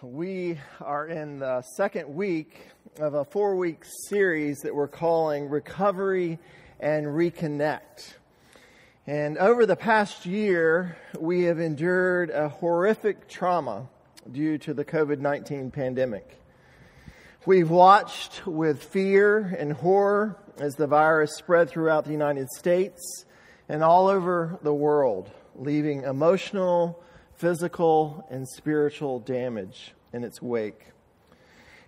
We are in the second week of a four week series that we're calling Recovery and Reconnect. And over the past year, we have endured a horrific trauma due to the COVID 19 pandemic. We've watched with fear and horror as the virus spread throughout the United States and all over the world, leaving emotional, physical and spiritual damage in its wake.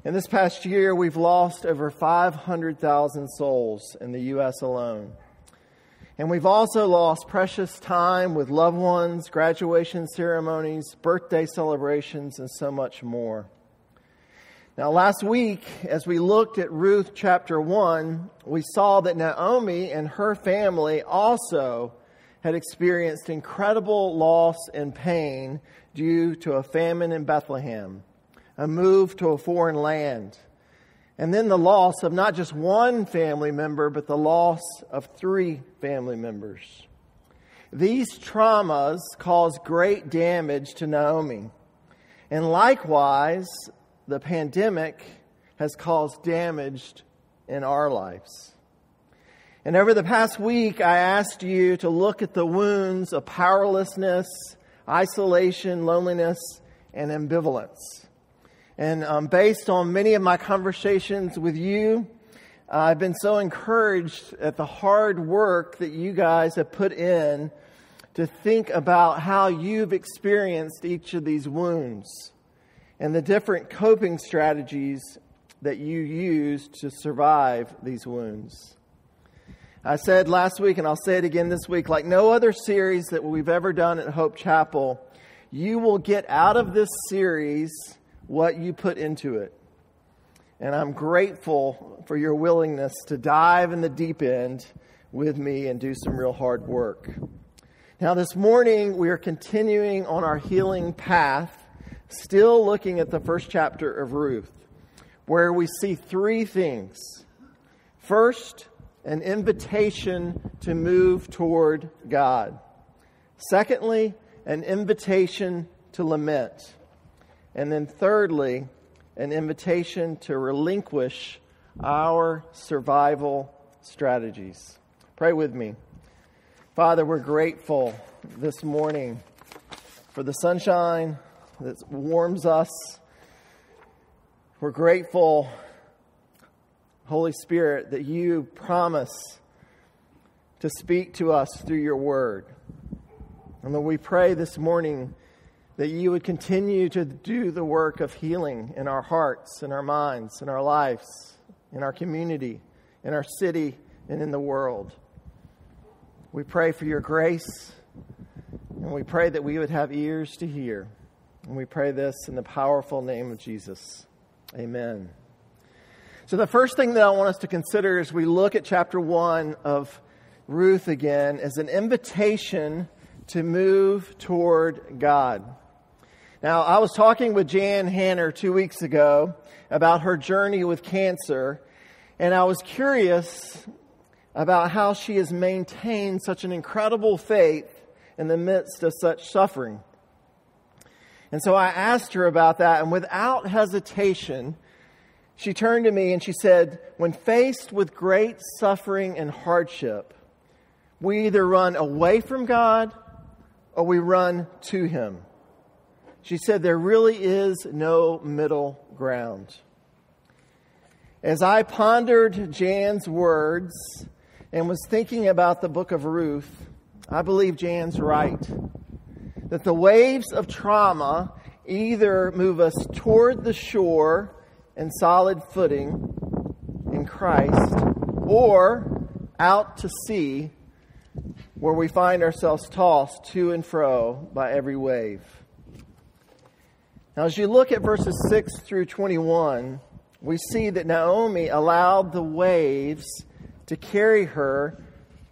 In this past year, we've lost over 500,000 souls in the U.S. alone. And we've also lost precious time with loved ones, graduation ceremonies, birthday celebrations, and so much more. Now, last week, as we looked at Ruth chapter 1, we saw that Naomi and her family also had experienced incredible loss and pain due to a famine in Bethlehem, a move to a foreign land, and then the loss of not just one family member, but the loss of three family members. These traumas caused great damage to Naomi. And likewise, the pandemic has caused damage in our lives. And over the past week, I asked you to look at the wounds of powerlessness, isolation, loneliness, and ambivalence. And um, based on many of my conversations with you, I've been so encouraged at the hard work that you guys have put in to think about how you've experienced each of these wounds and the different coping strategies that you use to survive these wounds. I said last week, and I'll say it again this week like no other series that we've ever done at Hope Chapel, you will get out of this series what you put into it. And I'm grateful for your willingness to dive in the deep end with me and do some real hard work. Now, this morning, we are continuing on our healing path, still looking at the first chapter of Ruth, where we see three things. First, an invitation to move toward God. Secondly, an invitation to lament. And then thirdly, an invitation to relinquish our survival strategies. Pray with me. Father, we're grateful this morning for the sunshine that warms us. We're grateful Holy Spirit, that you promise to speak to us through your word. And that we pray this morning that you would continue to do the work of healing in our hearts, in our minds, in our lives, in our community, in our city, and in the world. We pray for your grace, and we pray that we would have ears to hear. And we pray this in the powerful name of Jesus. Amen. So, the first thing that I want us to consider as we look at chapter 1 of Ruth again is an invitation to move toward God. Now, I was talking with Jan Hanner two weeks ago about her journey with cancer, and I was curious about how she has maintained such an incredible faith in the midst of such suffering. And so I asked her about that, and without hesitation, she turned to me and she said, When faced with great suffering and hardship, we either run away from God or we run to Him. She said, There really is no middle ground. As I pondered Jan's words and was thinking about the book of Ruth, I believe Jan's right. That the waves of trauma either move us toward the shore and solid footing in Christ, or out to sea where we find ourselves tossed to and fro by every wave. Now, as you look at verses 6 through 21, we see that Naomi allowed the waves to carry her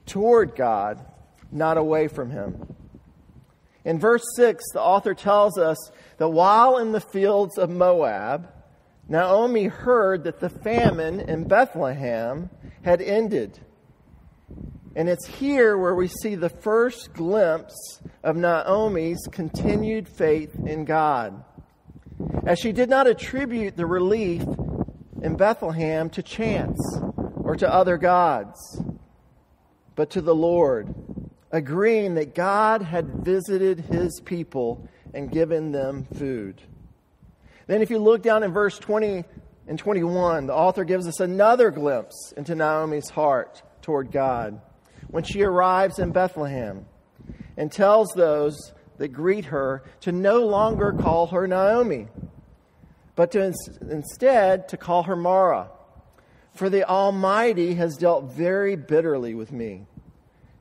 toward God, not away from Him. In verse 6, the author tells us that while in the fields of Moab, Naomi heard that the famine in Bethlehem had ended. And it's here where we see the first glimpse of Naomi's continued faith in God. as she did not attribute the relief in Bethlehem to chance or to other gods, but to the Lord, agreeing that God had visited his people and given them food. Then, if you look down in verse 20 and 21, the author gives us another glimpse into Naomi's heart toward God when she arrives in Bethlehem and tells those that greet her to no longer call her Naomi, but to ins- instead to call her Mara. For the Almighty has dealt very bitterly with me.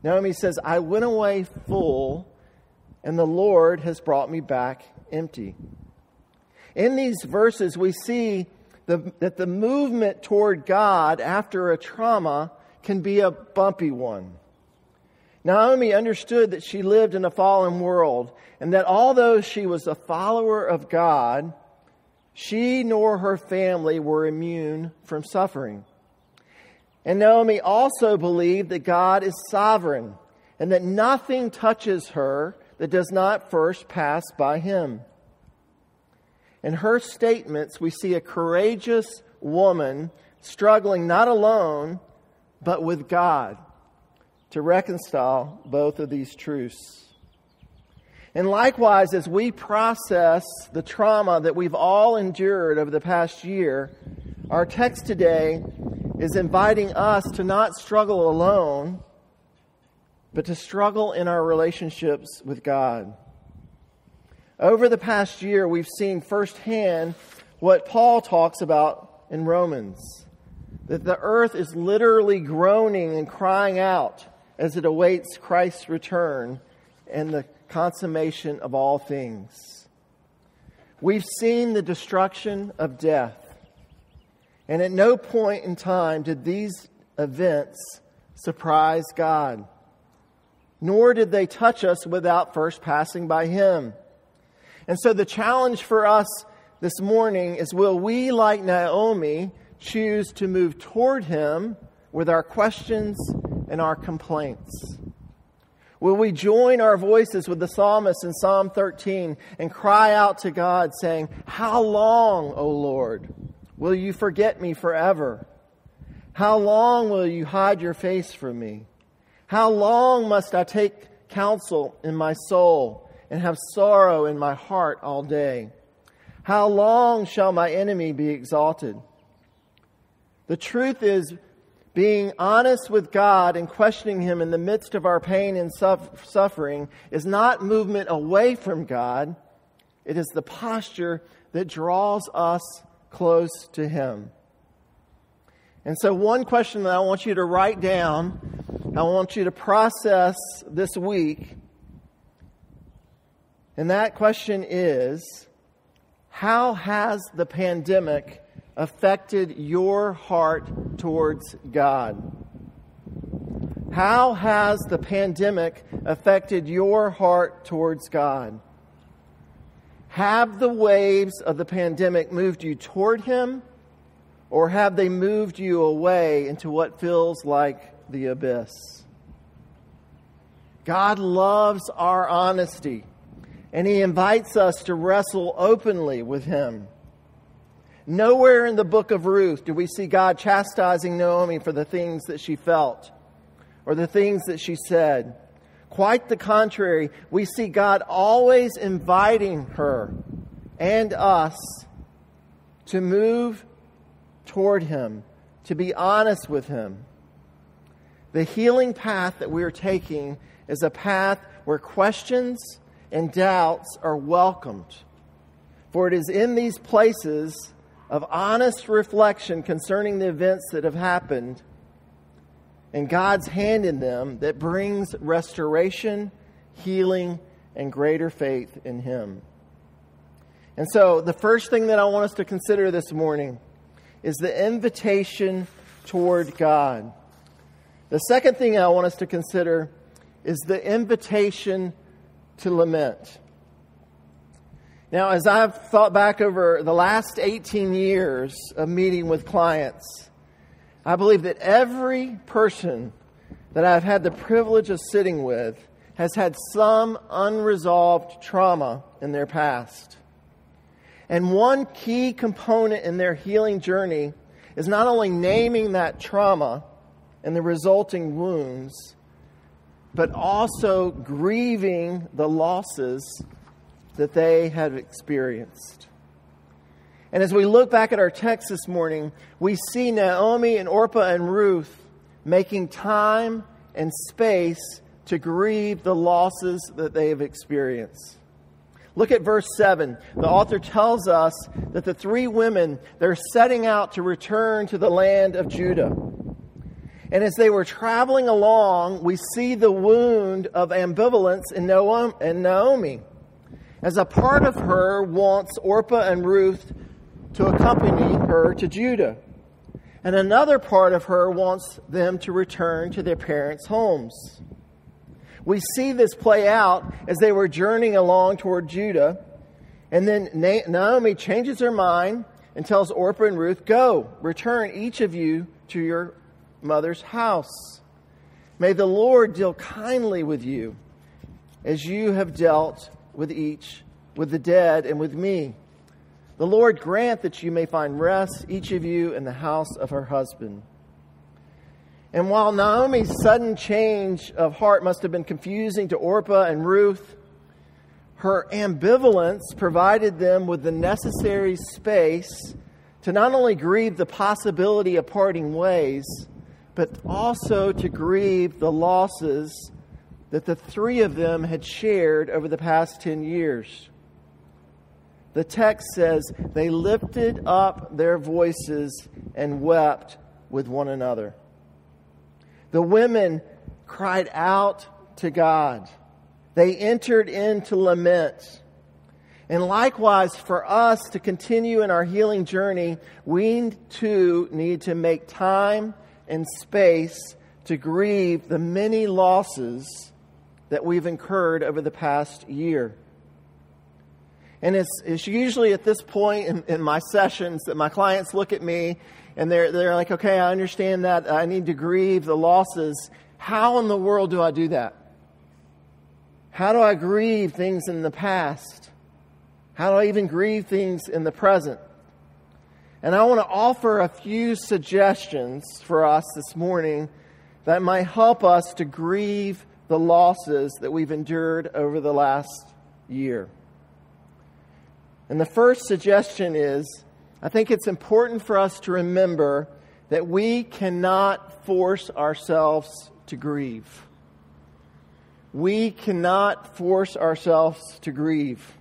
Naomi says, I went away full, and the Lord has brought me back empty. In these verses, we see the, that the movement toward God after a trauma can be a bumpy one. Naomi understood that she lived in a fallen world and that although she was a follower of God, she nor her family were immune from suffering. And Naomi also believed that God is sovereign and that nothing touches her that does not first pass by him. In her statements, we see a courageous woman struggling not alone, but with God to reconcile both of these truths. And likewise, as we process the trauma that we've all endured over the past year, our text today is inviting us to not struggle alone, but to struggle in our relationships with God. Over the past year, we've seen firsthand what Paul talks about in Romans that the earth is literally groaning and crying out as it awaits Christ's return and the consummation of all things. We've seen the destruction of death, and at no point in time did these events surprise God, nor did they touch us without first passing by Him. And so the challenge for us this morning is will we, like Naomi, choose to move toward Him with our questions and our complaints? Will we join our voices with the psalmist in Psalm 13 and cry out to God, saying, How long, O Lord, will you forget me forever? How long will you hide your face from me? How long must I take counsel in my soul? And have sorrow in my heart all day. How long shall my enemy be exalted? The truth is, being honest with God and questioning Him in the midst of our pain and suffering is not movement away from God. It is the posture that draws us close to Him. And so, one question that I want you to write down, I want you to process this week and that question is How has the pandemic affected your heart towards God? How has the pandemic affected your heart towards God? Have the waves of the pandemic moved you toward Him, or have they moved you away into what feels like the abyss? God loves our honesty and he invites us to wrestle openly with him. Nowhere in the book of Ruth do we see God chastising Naomi for the things that she felt or the things that she said. Quite the contrary, we see God always inviting her and us to move toward Him, to be honest with Him. The healing path that we are taking is a path where questions and doubts are welcomed. For it is in these places of honest reflection concerning the events that have happened and God's hand in them that brings restoration, healing, and greater faith in Him. And so, the first thing that I want us to consider this morning is the invitation toward God. The second thing I want us to consider is the invitation to lament. Now, as I've thought back over the last 18 years of meeting with clients, I believe that every person that I've had the privilege of sitting with has had some unresolved trauma in their past. And one key component in their healing journey is not only naming that trauma and the resulting wounds, but also grieving the losses that they have experienced. And as we look back at our text this morning, we see Naomi and Orpah and Ruth making time and space to grieve the losses that they have experienced. Look at verse 7. The author tells us that the three women, they're setting out to return to the land of Judah. And as they were traveling along, we see the wound of ambivalence in Naomi. As a part of her wants Orpah and Ruth to accompany her to Judah. And another part of her wants them to return to their parents' homes. We see this play out as they were journeying along toward Judah. And then Naomi changes her mind and tells Orpah and Ruth, Go, return each of you to your mother's house. May the Lord deal kindly with you as you have dealt with each, with the dead, and with me. The Lord grant that you may find rest, each of you, in the house of her husband. And while Naomi's sudden change of heart must have been confusing to Orpah and Ruth, her ambivalence provided them with the necessary space to not only grieve the possibility of parting ways, but also to grieve the losses that the three of them had shared over the past 10 years. The text says, they lifted up their voices and wept with one another. The women cried out to God. They entered into lament. And likewise, for us to continue in our healing journey, we too need to make time and space to grieve the many losses that we've incurred over the past year. And it's, it's usually at this point in, in my sessions that my clients look at me and they're, they're like, okay, I understand that. I need to grieve the losses. How in the world do I do that? How do I grieve things in the past? How do I even grieve things in the present? And I want to offer a few suggestions for us this morning that might help us to grieve the losses that we've endured over the last year. And the first suggestion is I think it's important for us to remember that we cannot force ourselves to grieve. We cannot force ourselves to grieve.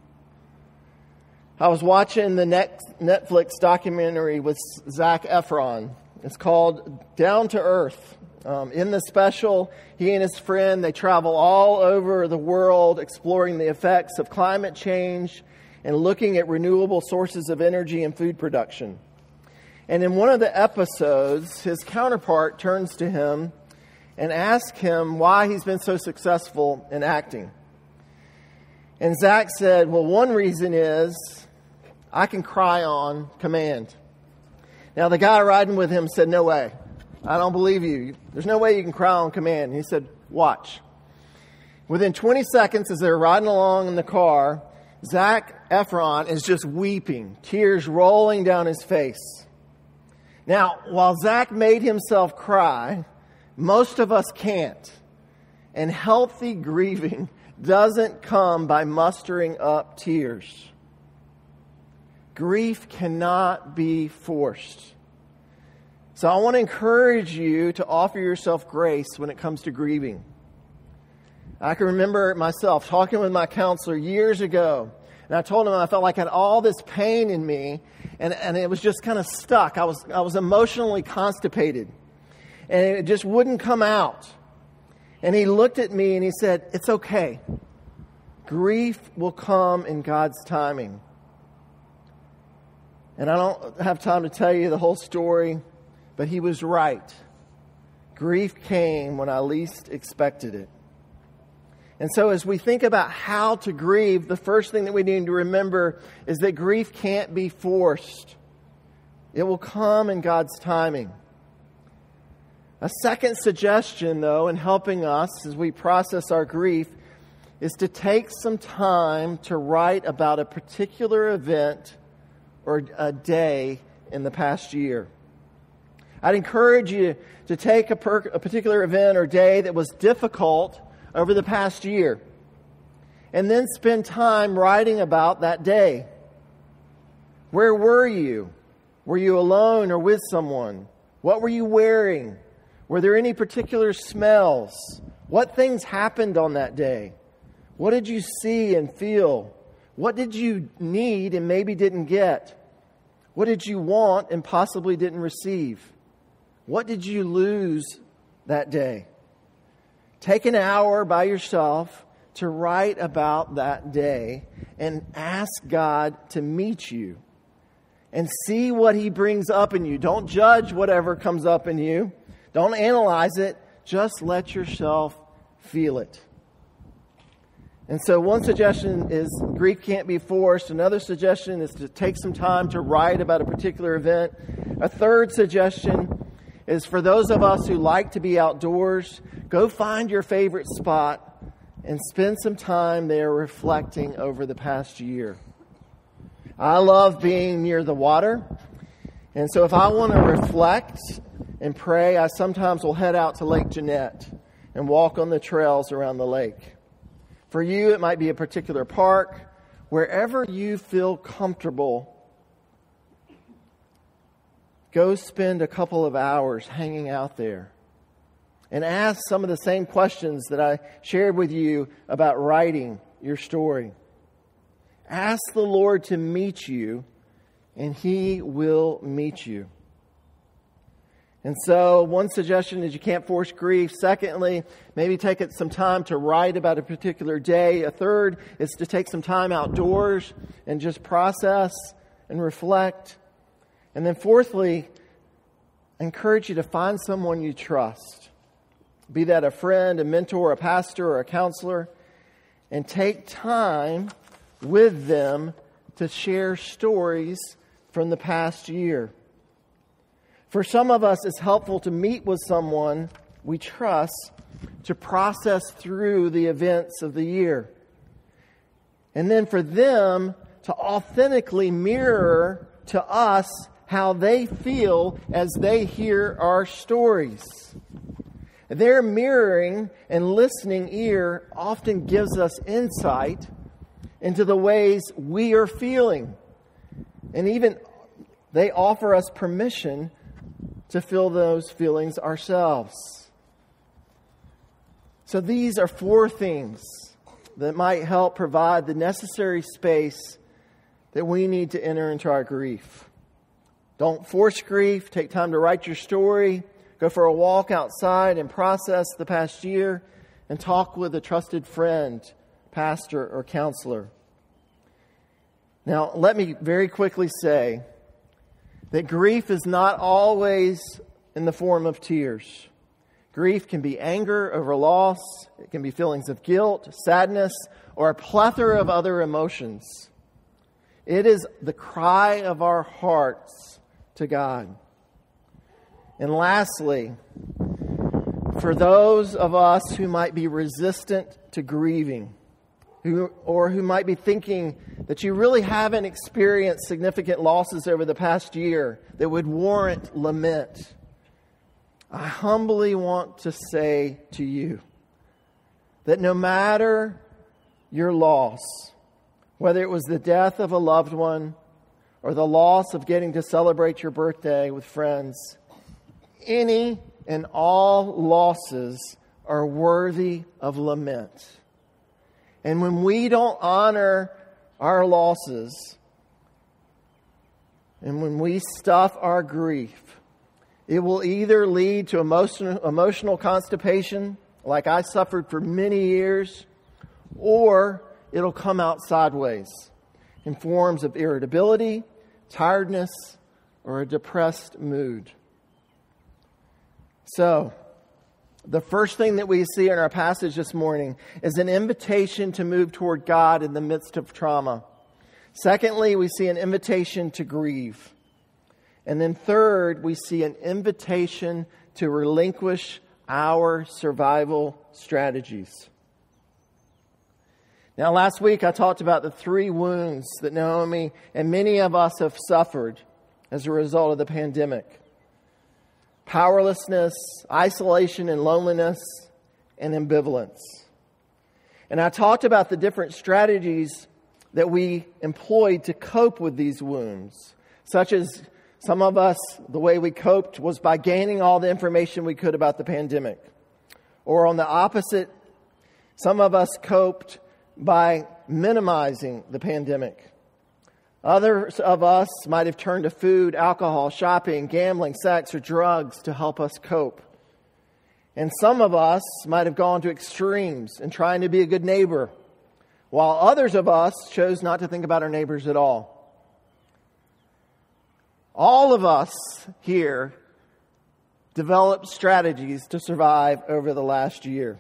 I was watching the Netflix documentary with Zac Efron. It's called Down to Earth. Um, in the special, he and his friend they travel all over the world exploring the effects of climate change and looking at renewable sources of energy and food production. And in one of the episodes, his counterpart turns to him and asks him why he's been so successful in acting. And Zac said, Well, one reason is I can cry on command. Now, the guy riding with him said, No way. I don't believe you. There's no way you can cry on command. And he said, Watch. Within 20 seconds, as they're riding along in the car, Zac Efron is just weeping, tears rolling down his face. Now, while Zac made himself cry, most of us can't. And healthy grieving doesn't come by mustering up tears. Grief cannot be forced. So I want to encourage you to offer yourself grace when it comes to grieving. I can remember myself talking with my counselor years ago, and I told him I felt like I had all this pain in me, and, and it was just kind of stuck. I was, I was emotionally constipated, and it just wouldn't come out. And he looked at me and he said, It's okay. Grief will come in God's timing. And I don't have time to tell you the whole story, but he was right. Grief came when I least expected it. And so, as we think about how to grieve, the first thing that we need to remember is that grief can't be forced, it will come in God's timing. A second suggestion, though, in helping us as we process our grief, is to take some time to write about a particular event or a day in the past year. I'd encourage you to take a, per- a particular event or day that was difficult over the past year and then spend time writing about that day. Where were you? Were you alone or with someone? What were you wearing? Were there any particular smells? What things happened on that day? What did you see and feel? What did you need and maybe didn't get? What did you want and possibly didn't receive? What did you lose that day? Take an hour by yourself to write about that day and ask God to meet you and see what He brings up in you. Don't judge whatever comes up in you, don't analyze it, just let yourself feel it. And so, one suggestion is grief can't be forced. Another suggestion is to take some time to write about a particular event. A third suggestion is for those of us who like to be outdoors, go find your favorite spot and spend some time there reflecting over the past year. I love being near the water. And so if I want to reflect and pray, I sometimes will head out to Lake Jeanette and walk on the trails around the lake. For you, it might be a particular park. Wherever you feel comfortable Go spend a couple of hours hanging out there and ask some of the same questions that I shared with you about writing your story. Ask the Lord to meet you, and He will meet you. And so, one suggestion is you can't force grief. Secondly, maybe take it some time to write about a particular day. A third is to take some time outdoors and just process and reflect. And then, fourthly, I encourage you to find someone you trust, be that a friend, a mentor, a pastor, or a counselor, and take time with them to share stories from the past year. For some of us, it's helpful to meet with someone we trust to process through the events of the year. And then for them to authentically mirror to us how they feel as they hear our stories. Their mirroring and listening ear often gives us insight into the ways we are feeling. And even they offer us permission to feel those feelings ourselves. So these are four things that might help provide the necessary space that we need to enter into our grief. Don't force grief. Take time to write your story. Go for a walk outside and process the past year and talk with a trusted friend, pastor, or counselor. Now, let me very quickly say that grief is not always in the form of tears. Grief can be anger over loss, it can be feelings of guilt, sadness, or a plethora of other emotions. It is the cry of our hearts to God. And lastly, for those of us who might be resistant to grieving, who, or who might be thinking that you really haven't experienced significant losses over the past year that would warrant lament, I humbly want to say to you that no matter your loss, whether it was the death of a loved one, or the loss of getting to celebrate your birthday with friends. Any and all losses are worthy of lament. And when we don't honor our losses, and when we stuff our grief, it will either lead to emotional, emotional constipation, like I suffered for many years, or it'll come out sideways in forms of irritability, tiredness, or a depressed mood. So, the first thing that we see in our passage this morning is an invitation to move toward God in the midst of trauma. Secondly, we see an invitation to grieve. And then third, we see an invitation to relinquish our survival strategies. Now, last week I talked about the three wounds that Naomi and many of us have suffered as a result of the pandemic powerlessness, isolation and loneliness, and ambivalence. And I talked about the different strategies that we employed to cope with these wounds, such as some of us, the way we coped was by gaining all the information we could about the pandemic. Or on the opposite, some of us coped by minimizing the pandemic. Others of us might have turned to food, alcohol, shopping, gambling, sex, or drugs to help us cope. And some of us might have gone to extremes in trying to be a good neighbor, while others of us chose not to think about our neighbors at all. All of us here developed strategies to survive over the last year.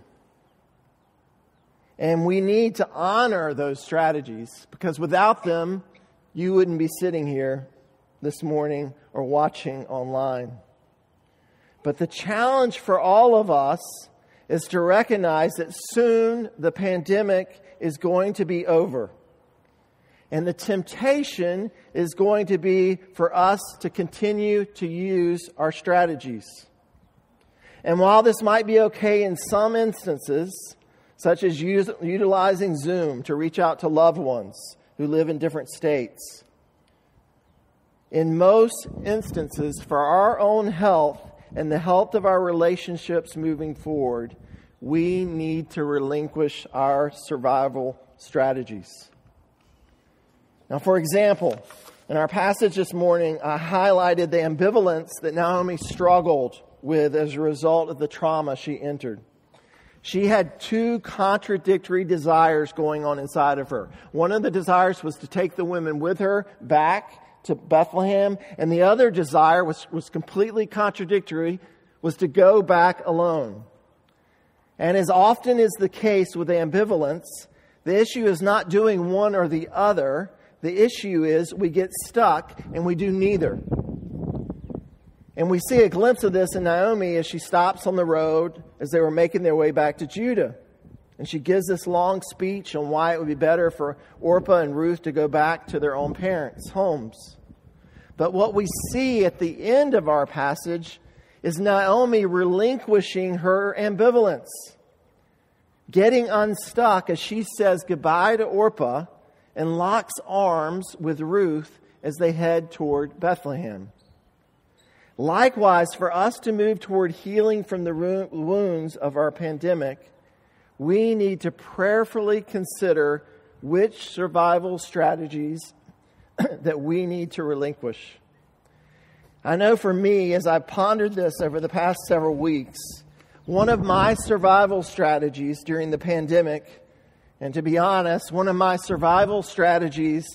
And we need to honor those strategies because without them, you wouldn't be sitting here this morning or watching online. But the challenge for all of us is to recognize that soon the pandemic is going to be over. And the temptation is going to be for us to continue to use our strategies. And while this might be okay in some instances, such as use, utilizing Zoom to reach out to loved ones who live in different states, in most instances, for our own health and the health of our relationships moving forward, we need to relinquish our survival strategies. Now, for example, in our passage this morning, I highlighted the ambivalence that Naomi struggled with as a result of the trauma she entered. She had two contradictory desires going on inside of her. One of the desires was to take the women with her back to Bethlehem, and the other desire was, was completely contradictory, was to go back alone. And as often is the case with ambivalence, the issue is not doing one or the other. The issue is we get stuck and we do neither. And we see a glimpse of this in Naomi as she stops on the road as they were making their way back to Judah. And she gives this long speech on why it would be better for Orpah and Ruth to go back to their own parents' homes. But what we see at the end of our passage is Naomi relinquishing her ambivalence, getting unstuck as she says goodbye to Orpah and locks arms with Ruth as they head toward Bethlehem. Likewise, for us to move toward healing from the wounds of our pandemic, we need to prayerfully consider which survival strategies that we need to relinquish. I know for me, as I pondered this over the past several weeks, one of my survival strategies during the pandemic, and to be honest, one of my survival strategies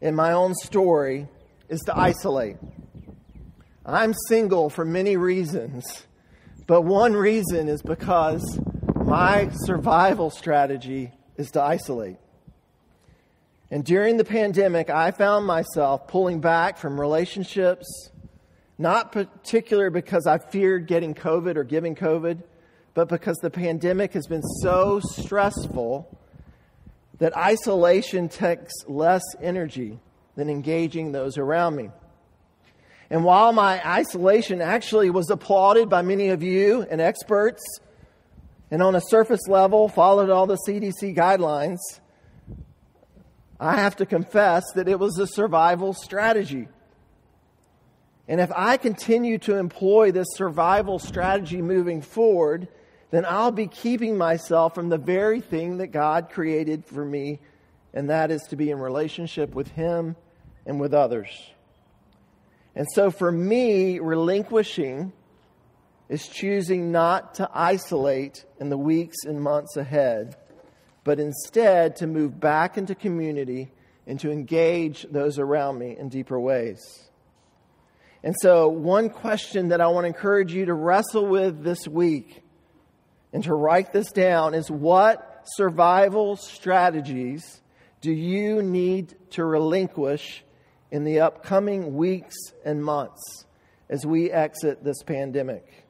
in my own story is to isolate. I'm single for many reasons, but one reason is because my survival strategy is to isolate. And during the pandemic, I found myself pulling back from relationships, not particular because I feared getting COVID or giving COVID, but because the pandemic has been so stressful that isolation takes less energy than engaging those around me. And while my isolation actually was applauded by many of you and experts, and on a surface level followed all the CDC guidelines, I have to confess that it was a survival strategy. And if I continue to employ this survival strategy moving forward, then I'll be keeping myself from the very thing that God created for me, and that is to be in relationship with Him and with others. And so for me, relinquishing is choosing not to isolate in the weeks and months ahead but instead to move back into community and to engage those around me in deeper ways. And so, one question that I want to encourage you to wrestle with this week and to write this down is what survival strategies do you need to relinquish in the upcoming weeks and months as we exit this pandemic?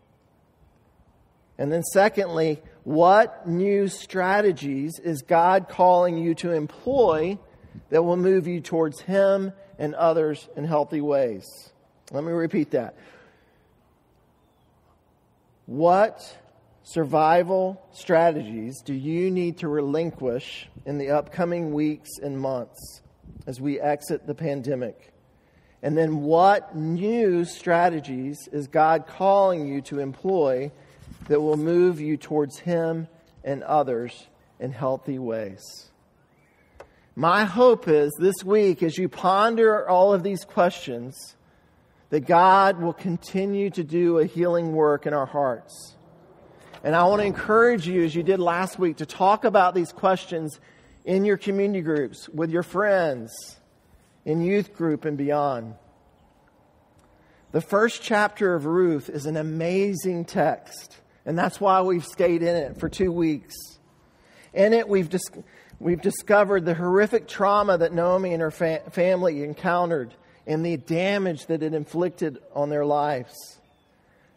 And then, secondly, what new strategies is God calling you to employ that will move you towards Him and others in healthy ways? Let me repeat that. What survival strategies do you need to relinquish in the upcoming weeks and months as we exit the pandemic? And then, what new strategies is God calling you to employ that will move you towards Him and others in healthy ways? My hope is this week, as you ponder all of these questions, that God will continue to do a healing work in our hearts. And I want to encourage you, as you did last week, to talk about these questions in your community groups, with your friends, in youth group, and beyond. The first chapter of Ruth is an amazing text, and that's why we've stayed in it for two weeks. In it, we've, dis- we've discovered the horrific trauma that Naomi and her fa- family encountered and the damage that it inflicted on their lives.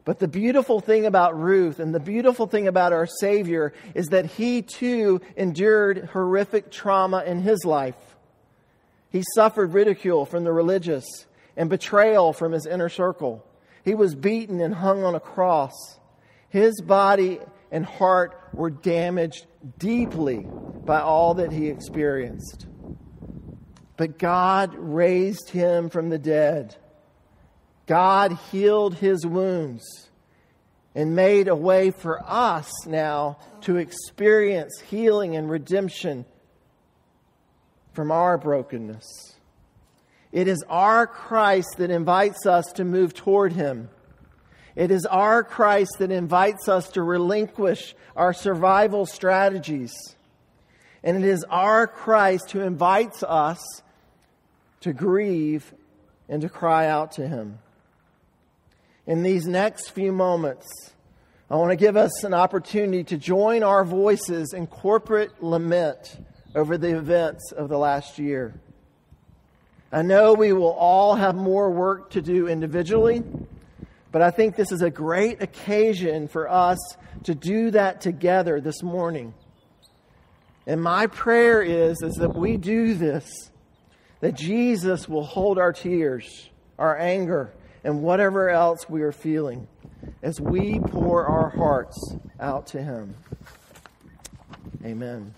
But the beautiful thing about Ruth and the beautiful thing about our Savior is that he too endured horrific trauma in his life. He suffered ridicule from the religious and betrayal from his inner circle. He was beaten and hung on a cross. His body and heart were damaged deeply by all that he experienced. But God raised him from the dead. God healed his wounds and made a way for us now to experience healing and redemption from our brokenness. It is our Christ that invites us to move toward him. It is our Christ that invites us to relinquish our survival strategies. And it is our Christ who invites us to grieve and to cry out to Him. In these next few moments, I want to give us an opportunity to join our voices in corporate lament over the events of the last year. I know we will all have more work to do individually, but I think this is a great occasion for us to do that together this morning. And my prayer is, is that we do this that Jesus will hold our tears, our anger, and whatever else we are feeling as we pour our hearts out to Him. Amen.